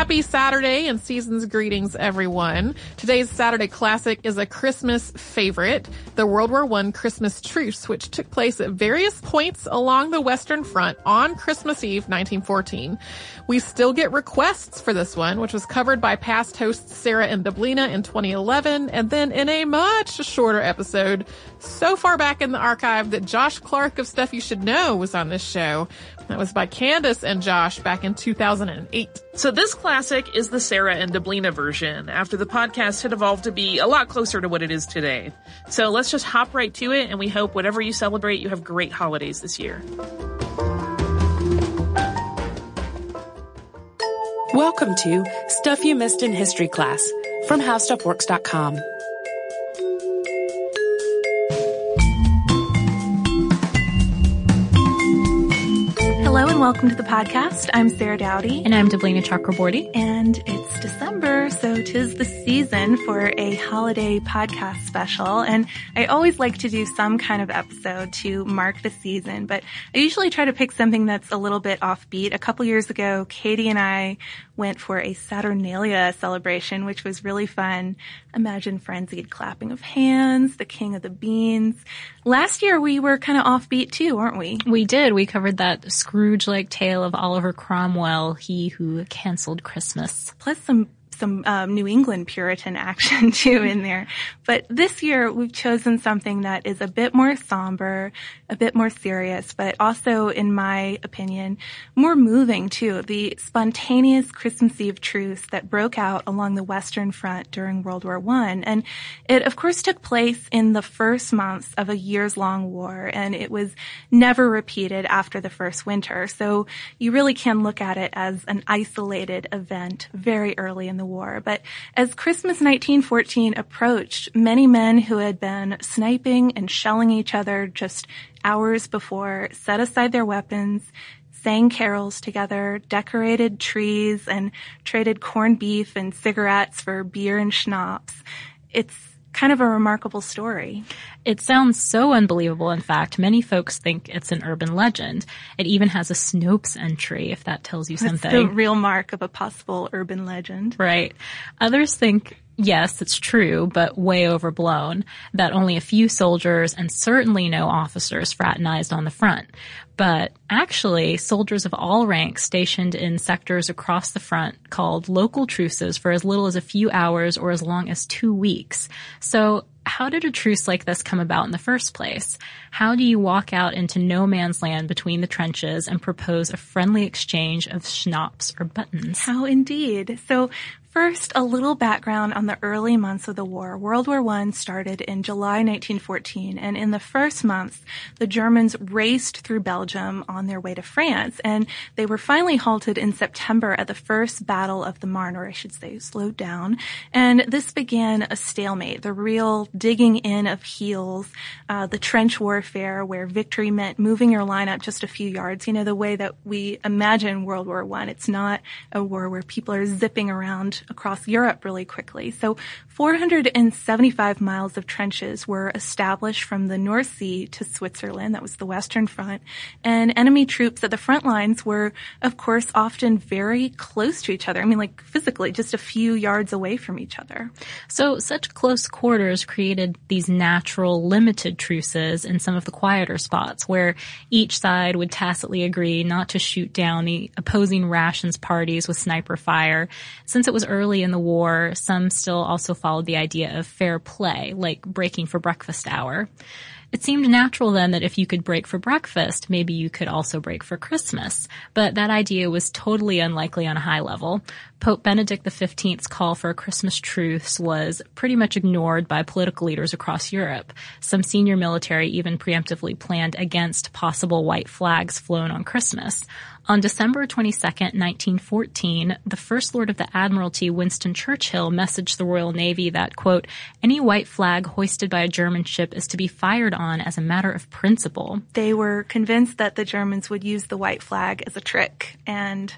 Happy Saturday and season's greetings, everyone. Today's Saturday classic is a Christmas favorite, the World War I Christmas truce, which took place at various points along the Western Front on Christmas Eve 1914. We still get requests for this one, which was covered by past hosts Sarah and Deblina in 2011, and then in a much shorter episode, so far back in the archive that Josh Clark of Stuff You Should Know was on this show. That was by Candace and Josh back in 2008. So this classic is the Sarah and Deblina version, after the podcast had evolved to be a lot closer to what it is today. So let's just hop right to it, and we hope whatever you celebrate, you have great holidays this year. Welcome to Stuff You Missed in History Class from HowStuffWorks.com. welcome to the podcast. I'm Sarah Dowdy. And I'm Deblina Chakraborty. And it's December, so tis the season for a holiday podcast special. And I always like to do some kind of episode to mark the season, but I usually try to pick something that's a little bit offbeat. A couple years ago, Katie and I went for a Saturnalia celebration, which was really fun. Imagine frenzied clapping of hands, the king of the beans. Last year we were kind of offbeat too, weren't we? We did. We covered that Scrooge-like tale of Oliver Cromwell, he who canceled Christmas. Plus some some um, New England Puritan action too in there. But this year we've chosen something that is a bit more somber, a bit more serious, but also, in my opinion, more moving too. The spontaneous Christmas Eve truce that broke out along the Western Front during World War One, and it of course took place in the first months of a years-long war, and it was never repeated after the first winter. So you really can look at it as an isolated event very early in the war. But as Christmas 1914 approached, many men who had been sniping and shelling each other just hours before set aside their weapons, sang carols together, decorated trees, and traded corned beef and cigarettes for beer and schnapps. It's kind of a remarkable story. It sounds so unbelievable. In fact, many folks think it's an urban legend. It even has a Snopes entry, if that tells you That's something. the real mark of a possible urban legend. Right. Others think yes, it's true, but way overblown, that only a few soldiers and certainly no officers fraternized on the front. But actually, soldiers of all ranks stationed in sectors across the front called local truces for as little as a few hours or as long as two weeks. So how did a truce like this come about in the first place? How do you walk out into no man's land between the trenches and propose a friendly exchange of schnapps or buttons? How indeed. So First, a little background on the early months of the war. World War I started in July 1914, and in the first months, the Germans raced through Belgium on their way to France, and they were finally halted in September at the first Battle of the Marne, or I should say, slowed down. And this began a stalemate, the real digging in of heels, uh, the trench warfare where victory meant moving your line up just a few yards. You know, the way that we imagine World War I. It's not a war where people are zipping around across Europe really quickly. So 475 miles of trenches were established from the North Sea to Switzerland. That was the Western Front. And enemy troops at the front lines were, of course, often very close to each other. I mean, like physically, just a few yards away from each other. So such close quarters created these natural limited truces in some of the quieter spots where each side would tacitly agree not to shoot down the opposing rations parties with sniper fire. Since it was early in the war, some still also followed followed the idea of fair play, like breaking for breakfast hour. It seemed natural then that if you could break for breakfast, maybe you could also break for Christmas. But that idea was totally unlikely on a high level. Pope Benedict XV's call for a Christmas truce was pretty much ignored by political leaders across Europe. Some senior military even preemptively planned against possible white flags flown on Christmas. On December 22, 1914, the First Lord of the Admiralty, Winston Churchill, messaged the Royal Navy that, quote, any white flag hoisted by a German ship is to be fired on as a matter of principle. They were convinced that the Germans would use the white flag as a trick and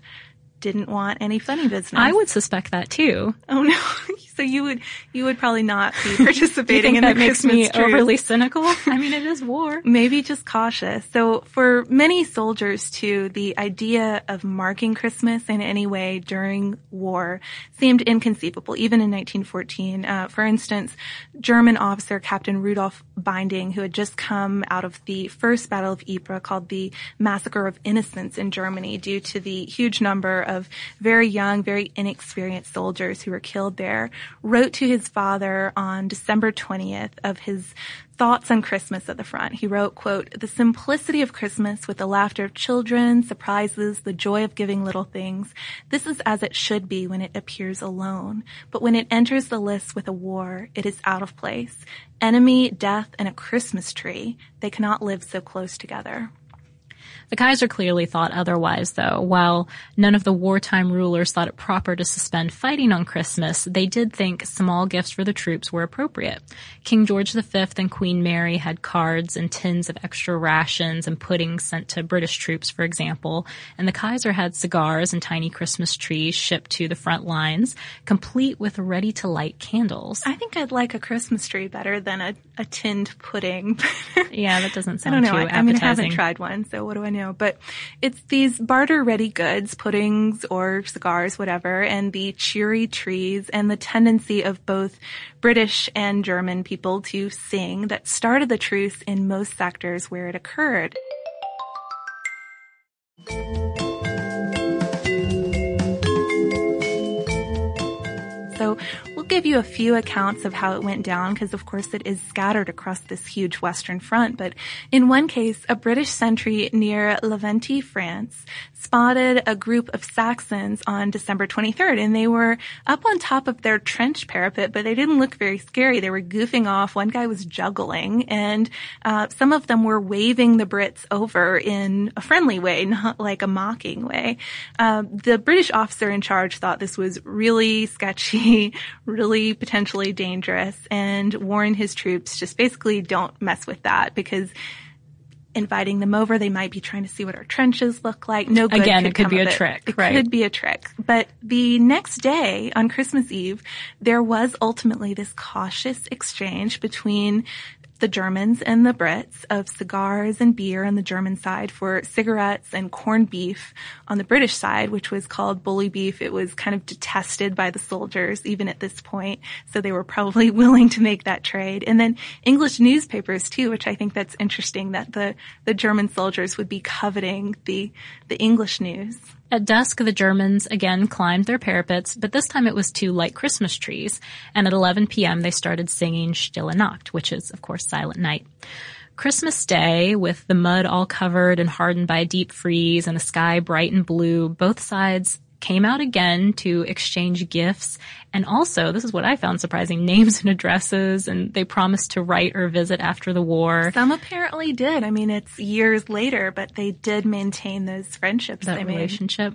didn't want any funny business. I would suspect that too. Oh no. so you would you would probably not be participating in that the makes Christmas me truce. overly cynical. I mean, it is war. Maybe just cautious. So for many soldiers too, the idea of marking Christmas in any way during war seemed inconceivable, even in 1914. Uh, for instance, German officer Captain Rudolf Binding, who had just come out of the first Battle of Ypres called the Massacre of Innocents in Germany due to the huge number of very young, very inexperienced soldiers who were killed there, wrote to his father on December 20th of his thoughts on Christmas at the front. He wrote, quote, the simplicity of Christmas with the laughter of children, surprises, the joy of giving little things. This is as it should be when it appears alone. But when it enters the list with a war, it is out of place. Enemy, death, and a Christmas tree. They cannot live so close together. The Kaiser clearly thought otherwise, though. While none of the wartime rulers thought it proper to suspend fighting on Christmas, they did think small gifts for the troops were appropriate. King George V and Queen Mary had cards and tins of extra rations and puddings sent to British troops, for example, and the Kaiser had cigars and tiny Christmas trees shipped to the front lines, complete with ready-to-light candles. I think I'd like a Christmas tree better than a, a tinned pudding. yeah, that doesn't sound I don't know. too I, appetizing. I mean, I haven't tried one, so what do I know? But it's these barter ready goods, puddings or cigars, whatever, and the cheery trees and the tendency of both British and German people to sing that started the truce in most sectors where it occurred. Give you a few accounts of how it went down because of course it is scattered across this huge western front. But in one case, a British sentry near Laventie, France spotted a group of Saxons on December 23rd and they were up on top of their trench parapet, but they didn't look very scary. They were goofing off. One guy was juggling and uh, some of them were waving the Brits over in a friendly way, not like a mocking way. Uh, the British officer in charge thought this was really sketchy, really potentially dangerous, and warn his troops just basically don't mess with that because inviting them over, they might be trying to see what our trenches look like. No good Again, could it could be a it. trick, It right. could be a trick. But the next day, on Christmas Eve, there was ultimately this cautious exchange between the Germans and the Brits of cigars and beer on the German side for cigarettes and corned beef on the British side, which was called bully beef. It was kind of detested by the soldiers even at this point. So they were probably willing to make that trade. And then English newspapers too, which I think that's interesting that the, the German soldiers would be coveting the, the English news. At dusk, the Germans again climbed their parapets, but this time it was to light Christmas trees. And at 11 p.m., they started singing Stille Nacht, which is, of course, Silent Night. Christmas Day, with the mud all covered and hardened by a deep freeze and a sky bright and blue, both sides came out again to exchange gifts and also, this is what I found surprising, names and addresses and they promised to write or visit after the war. Some apparently did. I mean, it's years later, but they did maintain those friendships that they made. relationship.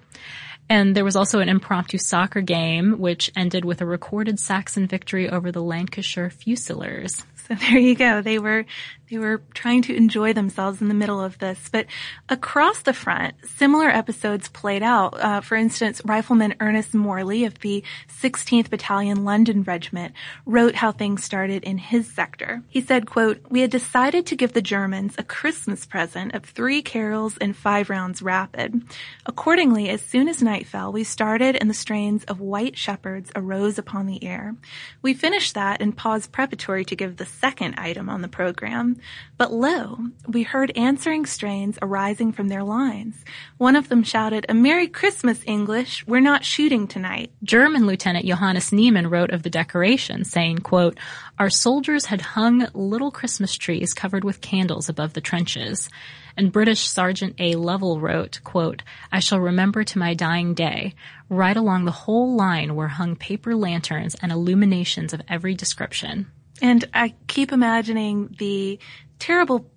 And there was also an impromptu soccer game, which ended with a recorded Saxon victory over the Lancashire Fusiliers. So there you go. They were they were trying to enjoy themselves in the middle of this. But across the front, similar episodes played out. Uh, for instance, Rifleman Ernest Morley of the 16th Battalion London Regiment wrote how things started in his sector. He said, "quote We had decided to give the Germans a Christmas present of three carols and five rounds rapid. Accordingly, as soon as night fell, we started, and the strains of White Shepherds arose upon the air. We finished that and paused preparatory to give the second item on the program. But lo, we heard answering strains arising from their lines. One of them shouted, A Merry Christmas, English! We're not shooting tonight. German Lieutenant Johannes Niemann wrote of the decoration, saying, quote, Our soldiers had hung little Christmas trees covered with candles above the trenches. And British Sergeant A. Lovell wrote, quote, I shall remember to my dying day. Right along the whole line were hung paper lanterns and illuminations of every description. And I keep imagining the terrible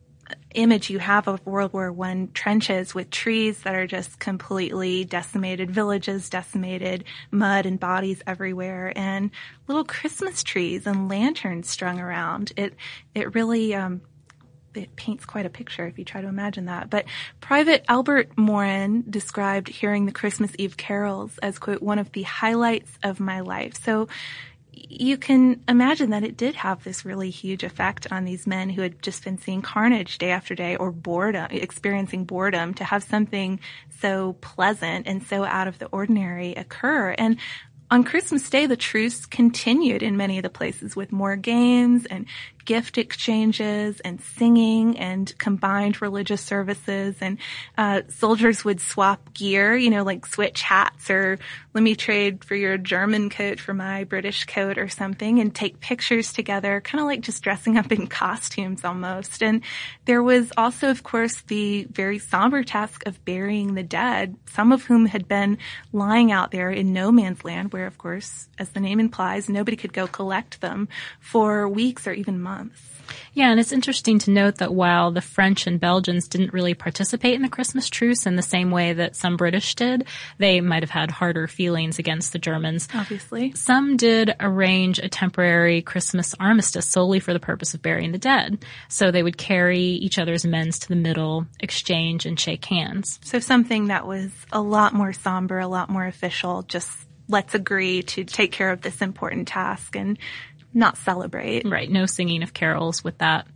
image you have of World War One trenches with trees that are just completely decimated, villages decimated, mud and bodies everywhere, and little Christmas trees and lanterns strung around. It it really um, it paints quite a picture if you try to imagine that. But Private Albert Moren described hearing the Christmas Eve carols as quote one of the highlights of my life. So you can imagine that it did have this really huge effect on these men who had just been seeing carnage day after day or boredom, experiencing boredom to have something so pleasant and so out of the ordinary occur. And on Christmas Day, the truce continued in many of the places with more games and gift exchanges and singing and combined religious services and uh, soldiers would swap gear, you know, like switch hats or let me trade for your German coat for my British coat or something and take pictures together, kind of like just dressing up in costumes almost. And there was also, of course, the very somber task of burying the dead, some of whom had been lying out there in no man's land where, of course, as the name implies, nobody could go collect them for weeks or even months. Yeah, and it's interesting to note that while the French and Belgians didn't really participate in the Christmas truce in the same way that some British did, they might have had harder feelings against the Germans. Obviously. Some did arrange a temporary Christmas armistice solely for the purpose of burying the dead. So they would carry each other's men to the middle, exchange, and shake hands. So something that was a lot more somber, a lot more official, just let's agree to take care of this important task and not celebrate. Right. No singing of carols with that.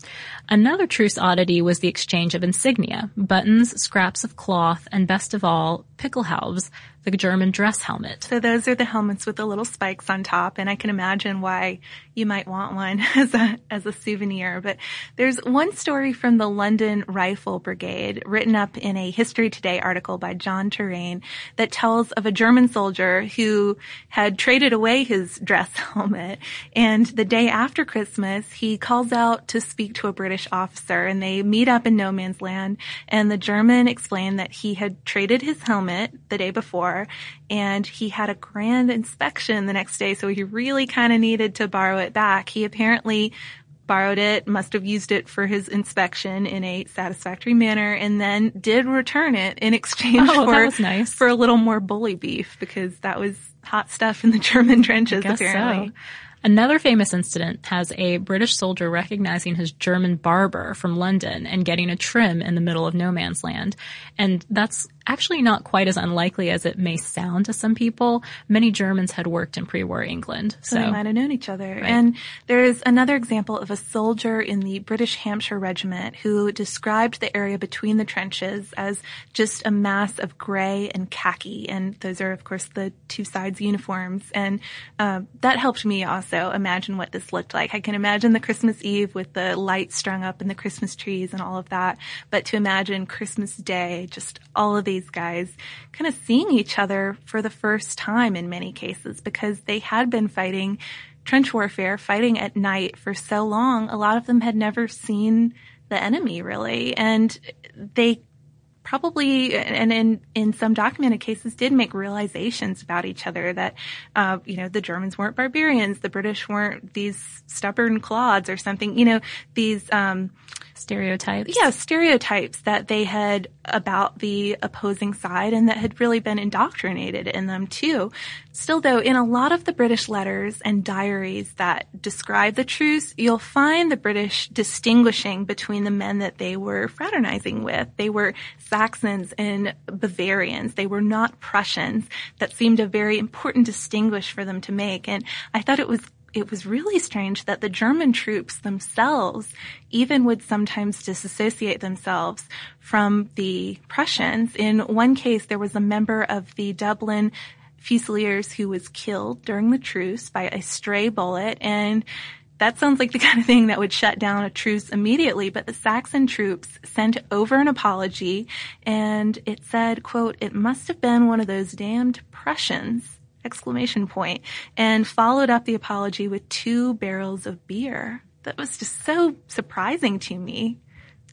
Another truce oddity was the exchange of insignia, buttons, scraps of cloth, and best of all, pickelhaubes, the German dress helmet. So those are the helmets with the little spikes on top, and I can imagine why you might want one as a as a souvenir. But there's one story from the London Rifle Brigade written up in a History Today article by John Terraine that tells of a German soldier who had traded away his dress helmet, and the day after Christmas he calls out to speak to a British officer, and they meet up in no man's land, and the German explained that he had traded his helmet the day before and he had a grand inspection the next day. So he really kind of needed to borrow it back. He apparently borrowed it, must have used it for his inspection in a satisfactory manner, and then did return it in exchange oh, for, nice. for a little more bully beef because that was hot stuff in the German trenches apparently. So. Another famous incident has a British soldier recognizing his German barber from London and getting a trim in the middle of no man's land. And that's actually not quite as unlikely as it may sound to some people. Many Germans had worked in pre-war England. So, so they might have known each other. Right. And there's another example of a soldier in the British Hampshire Regiment who described the area between the trenches as just a mass of gray and khaki. And those are, of course, the two sides uniforms. And uh, that helped me also imagine what this looked like. I can imagine the Christmas Eve with the lights strung up and the Christmas trees and all of that. But to imagine Christmas Day, just all of the these guys kind of seeing each other for the first time in many cases because they had been fighting trench warfare, fighting at night for so long. A lot of them had never seen the enemy really. And they probably and in in some documented cases did make realizations about each other that uh, you know the Germans weren't barbarians, the British weren't these stubborn clods or something. You know these um, stereotypes. Yeah, stereotypes that they had about the opposing side and that had really been indoctrinated in them too. Still though, in a lot of the British letters and diaries that describe the truce, you'll find the British distinguishing between the men that they were fraternizing with. They were Saxons and Bavarians. They were not Prussians. That seemed a very important distinguish for them to make. And I thought it was it was really strange that the German troops themselves even would sometimes disassociate themselves from the Prussians. In one case, there was a member of the Dublin Fusiliers who was killed during the truce by a stray bullet and that sounds like the kind of thing that would shut down a truce immediately, but the Saxon troops sent over an apology and it said, quote, it must have been one of those damned Prussians exclamation point, and followed up the apology with two barrels of beer. That was just so surprising to me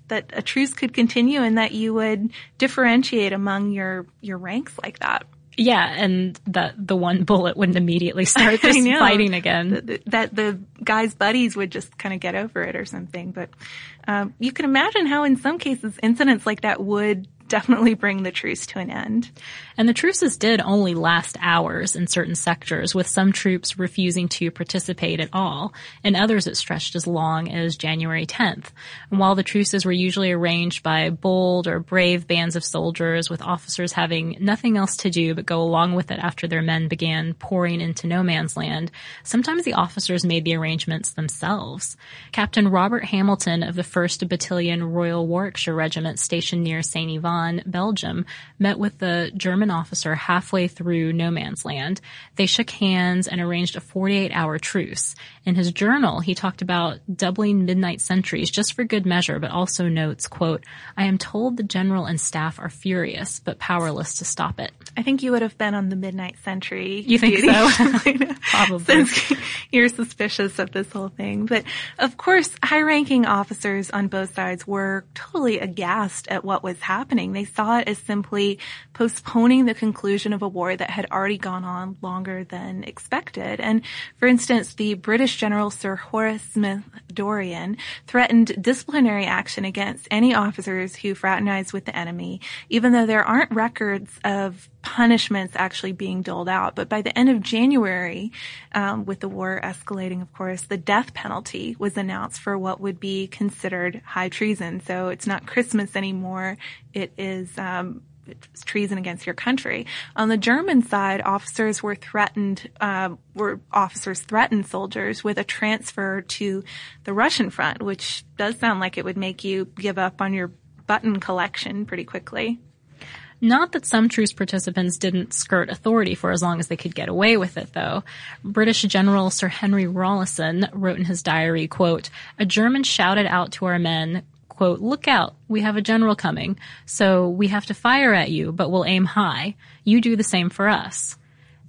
that a truce could continue and that you would differentiate among your, your ranks like that. Yeah, and that the one bullet wouldn't immediately start just fighting again. That the guy's buddies would just kind of get over it or something. But um, you can imagine how, in some cases, incidents like that would definitely bring the truce to an end. And the truces did only last hours in certain sectors, with some troops refusing to participate at all, and others it stretched as long as January 10th. And while the truces were usually arranged by bold or brave bands of soldiers, with officers having nothing else to do but go along with it after their men began pouring into no man's land, sometimes the officers made the arrangements themselves. Captain Robert Hamilton of the 1st Battalion Royal Warwickshire Regiment stationed near St. Yvon, Belgium, met with the German officer halfway through no man's land. They shook hands and arranged a 48 hour truce. In his journal, he talked about doubling midnight sentries just for good measure, but also notes, quote, I am told the general and staff are furious, but powerless to stop it. I think you would have been on the midnight sentry. You think duty. so? Probably. Since you're suspicious of this whole thing. But of course, high ranking officers on both sides were totally aghast at what was happening. They saw it as simply postponing the conclusion of a war that had already gone on longer than expected. And for instance, the British General Sir Horace Smith Dorrien threatened disciplinary action against any officers who fraternized with the enemy, even though there aren't records of punishments actually being doled out. But by the end of January, um, with the war escalating, of course, the death penalty was announced for what would be considered high treason. So it's not Christmas anymore. It is um, treason against your country. On the German side, officers were threatened, uh, were officers threatened soldiers with a transfer to the Russian front, which does sound like it would make you give up on your button collection pretty quickly. Not that some truce participants didn't skirt authority for as long as they could get away with it, though. British General Sir Henry Rawlinson wrote in his diary, quote, a German shouted out to our men, quote, look out, we have a general coming, so we have to fire at you, but we'll aim high. You do the same for us.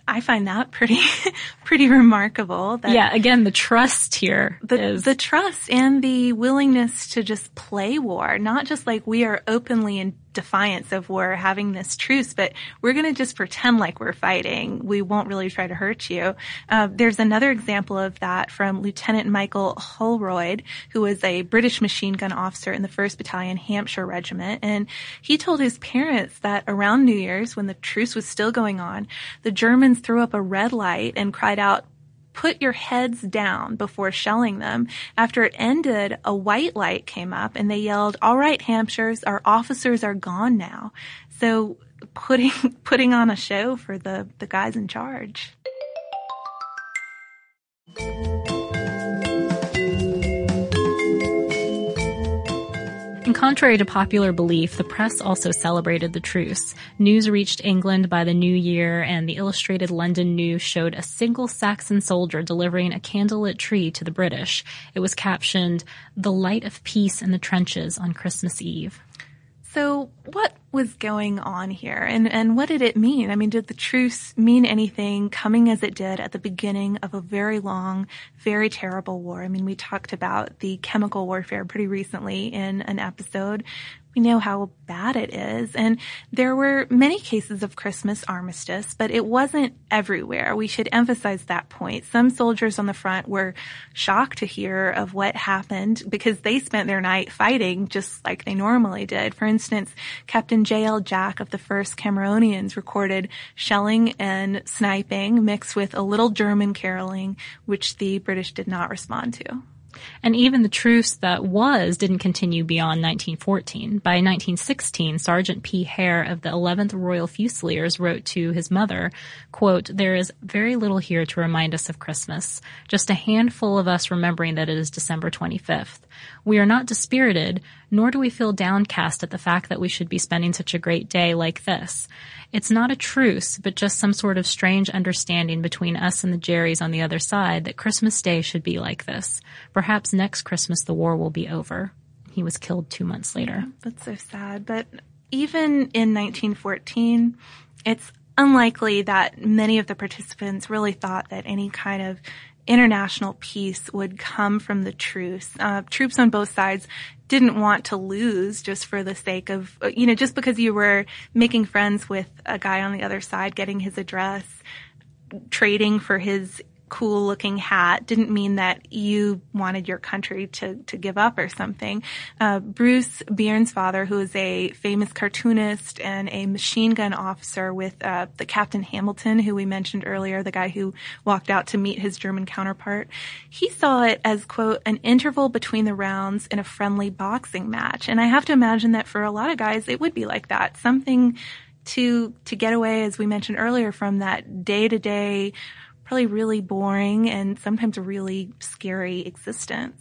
I find that pretty, pretty remarkable. That yeah, again, the trust here the, is the trust and the willingness to just play war, not just like we are openly in defiance of we're having this truce, but we're going to just pretend like we're fighting. We won't really try to hurt you. Uh, there's another example of that from Lieutenant Michael Holroyd, who was a British machine gun officer in the 1st Battalion Hampshire Regiment. And he told his parents that around New Year's, when the truce was still going on, the Germans threw up a red light and cried out, put your heads down before shelling them. After it ended, a white light came up and they yelled, all right, Hampshires, our officers are gone now. So putting, putting on a show for the, the guys in charge. Contrary to popular belief, the press also celebrated the truce. News reached England by the new year and the Illustrated London News showed a single Saxon soldier delivering a candlelit tree to the British. It was captioned, The Light of Peace in the Trenches on Christmas Eve. So what was going on here and, and what did it mean? I mean, did the truce mean anything coming as it did at the beginning of a very long, very terrible war? I mean, we talked about the chemical warfare pretty recently in an episode we know how bad it is. And there were many cases of Christmas armistice, but it wasn't everywhere. We should emphasize that point. Some soldiers on the front were shocked to hear of what happened because they spent their night fighting just like they normally did. For instance, Captain J.L. Jack of the 1st Cameronians recorded shelling and sniping mixed with a little German caroling, which the British did not respond to. And even the truce that was didn't continue beyond 1914. By 1916, Sergeant P. Hare of the 11th Royal Fusiliers wrote to his mother, quote, there is very little here to remind us of Christmas. Just a handful of us remembering that it is December 25th. We are not dispirited, nor do we feel downcast at the fact that we should be spending such a great day like this. It's not a truce, but just some sort of strange understanding between us and the Jerrys on the other side that Christmas Day should be like this. Perhaps next Christmas the war will be over. He was killed two months later. That's so sad. But even in 1914, it's unlikely that many of the participants really thought that any kind of international peace would come from the truce. Uh, troops on both sides didn't want to lose just for the sake of, you know, just because you were making friends with a guy on the other side, getting his address, trading for his cool looking hat didn't mean that you wanted your country to, to give up or something. Uh, Bruce Bairnsfather, who is a famous cartoonist and a machine gun officer with uh, the Captain Hamilton, who we mentioned earlier, the guy who walked out to meet his German counterpart, he saw it as, quote, an interval between the rounds in a friendly boxing match. And I have to imagine that for a lot of guys, it would be like that. Something to to get away, as we mentioned earlier, from that day to day probably really boring and sometimes really scary existence.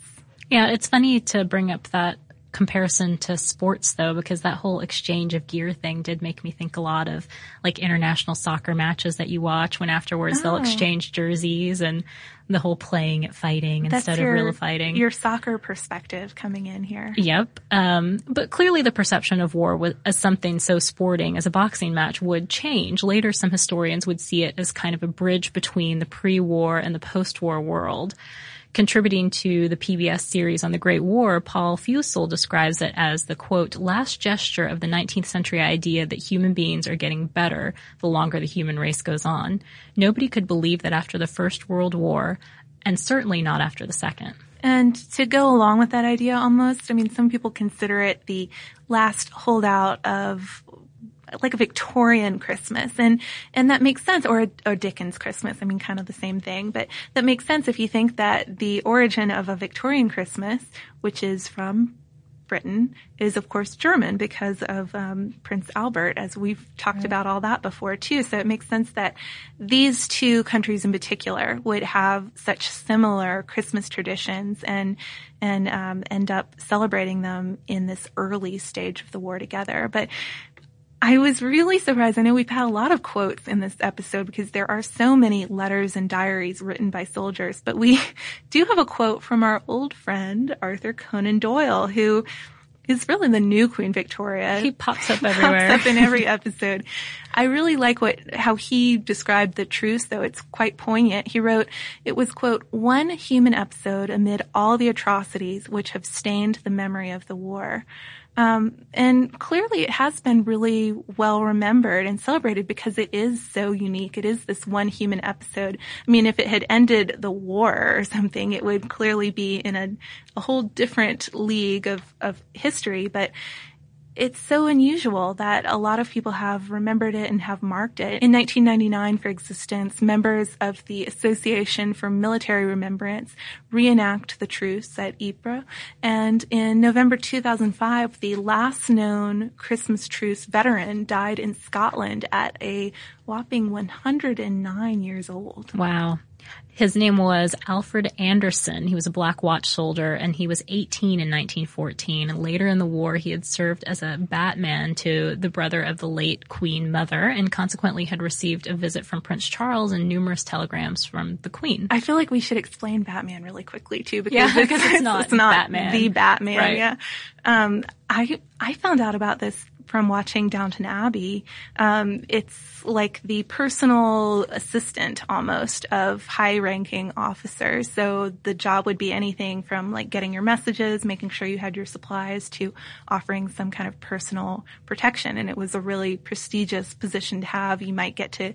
Yeah, it's funny to bring up that comparison to sports though, because that whole exchange of gear thing did make me think a lot of like international soccer matches that you watch when afterwards oh. they'll exchange jerseys and the whole playing at fighting That's instead your, of real fighting. Your soccer perspective coming in here. Yep. Um, but clearly the perception of war was, as something so sporting as a boxing match would change. Later, some historians would see it as kind of a bridge between the pre-war and the post-war world. Contributing to the PBS series on the Great War, Paul Fussell describes it as the quote, last gesture of the 19th century idea that human beings are getting better the longer the human race goes on. Nobody could believe that after the First World War, and certainly not after the Second. And to go along with that idea almost, I mean, some people consider it the last holdout of like a Victorian Christmas. And, and that makes sense, or a, or Dickens Christmas. I mean, kind of the same thing, but that makes sense if you think that the origin of a Victorian Christmas, which is from Britain is of course German because of um, Prince Albert, as we've talked right. about all that before too. So it makes sense that these two countries in particular would have such similar Christmas traditions and and um, end up celebrating them in this early stage of the war together. But I was really surprised. I know we've had a lot of quotes in this episode because there are so many letters and diaries written by soldiers, but we do have a quote from our old friend, Arthur Conan Doyle, who is really the new Queen Victoria. He pops up everywhere. pops up in every episode. I really like what, how he described the truce, though it's quite poignant. He wrote, it was, quote, one human episode amid all the atrocities which have stained the memory of the war. Um, and clearly it has been really well remembered and celebrated because it is so unique. It is this one human episode. I mean, if it had ended the war or something, it would clearly be in a, a whole different league of, of history, but it's so unusual that a lot of people have remembered it and have marked it. In 1999, for existence, members of the Association for Military Remembrance reenact the truce at Ypres. And in November 2005, the last known Christmas truce veteran died in Scotland at a whopping 109 years old. Wow. His name was Alfred Anderson. He was a Black Watch soldier and he was 18 in 1914. And later in the war, he had served as a batman to the brother of the late Queen Mother and consequently had received a visit from Prince Charles and numerous telegrams from the Queen. I feel like we should explain Batman really quickly too because, yeah, because it's not, it's not Batman. the Batman. Right. Yeah. Um, I, I found out about this from watching Downton Abbey. Um, it's like the personal assistant almost of high ranking officers. So the job would be anything from like getting your messages, making sure you had your supplies to offering some kind of personal protection. And it was a really prestigious position to have. You might get to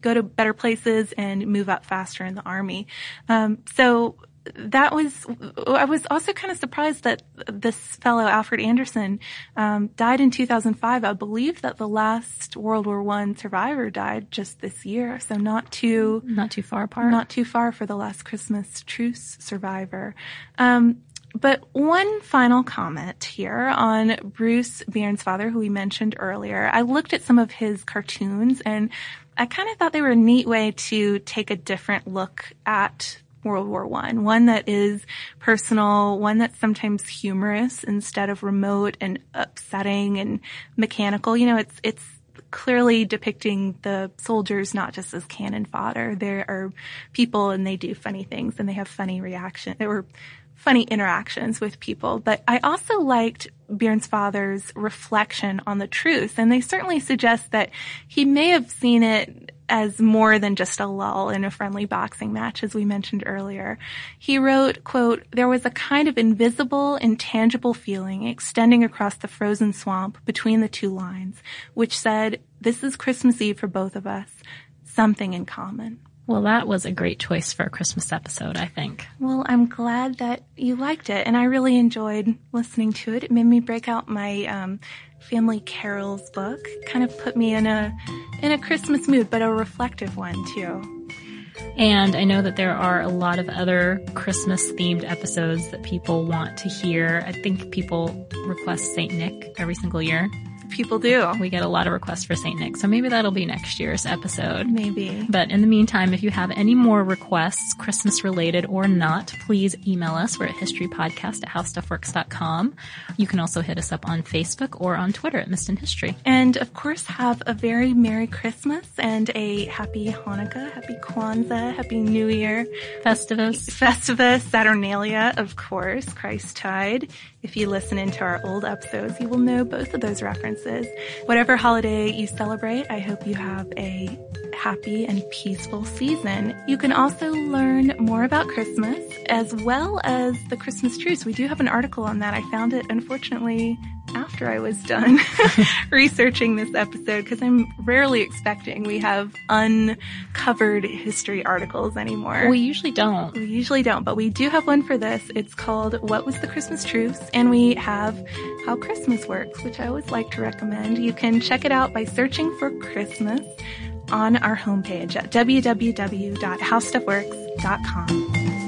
go to better places and move up faster in the army. Um, so that was I was also kind of surprised that this fellow Alfred Anderson um, died in 2005. I believe that the last World War One survivor died just this year, so not too not too far apart. Not too far for the last Christmas truce survivor. Um, but one final comment here on Bruce Bairnsfather, who we mentioned earlier. I looked at some of his cartoons and I kind of thought they were a neat way to take a different look at World War One. One that is personal, one that's sometimes humorous instead of remote and upsetting and mechanical. You know, it's it's clearly depicting the soldiers not just as cannon fodder. There are people and they do funny things and they have funny reaction were funny interactions with people. But I also liked Bairnsfather's reflection on the truth. And they certainly suggest that he may have seen it as more than just a lull in a friendly boxing match, as we mentioned earlier. He wrote, quote, there was a kind of invisible, intangible feeling extending across the frozen swamp between the two lines, which said, this is Christmas Eve for both of us, something in common. Well, that was a great choice for a Christmas episode, I think. Well, I'm glad that you liked it, and I really enjoyed listening to it. It made me break out my um, family carols book. Kind of put me in a in a Christmas mood, but a reflective one too. And I know that there are a lot of other Christmas themed episodes that people want to hear. I think people request St. Nick every single year. People do. We get a lot of requests for St. Nick, so maybe that'll be next year's episode. Maybe. But in the meantime, if you have any more requests, Christmas related or not, please email us. We're at historypodcast at howstuffworks.com. You can also hit us up on Facebook or on Twitter at Missed in History. And of course, have a very Merry Christmas and a Happy Hanukkah, Happy Kwanzaa, Happy New Year. Festivus. Festivus, Saturnalia, of course, Christtide. If you listen into our old episodes, you will know both of those references. Whatever holiday you celebrate, I hope you have a happy and peaceful season. You can also learn more about Christmas as well as the Christmas truce. We do have an article on that. I found it unfortunately after I was done researching this episode because I'm rarely expecting we have uncovered history articles anymore. We usually don't. We usually don't, but we do have one for this. It's called What Was the Christmas Truce? And we have How Christmas Works, which I always like to recommend. You can check it out by searching for Christmas on our homepage at www.howstuffworks.com.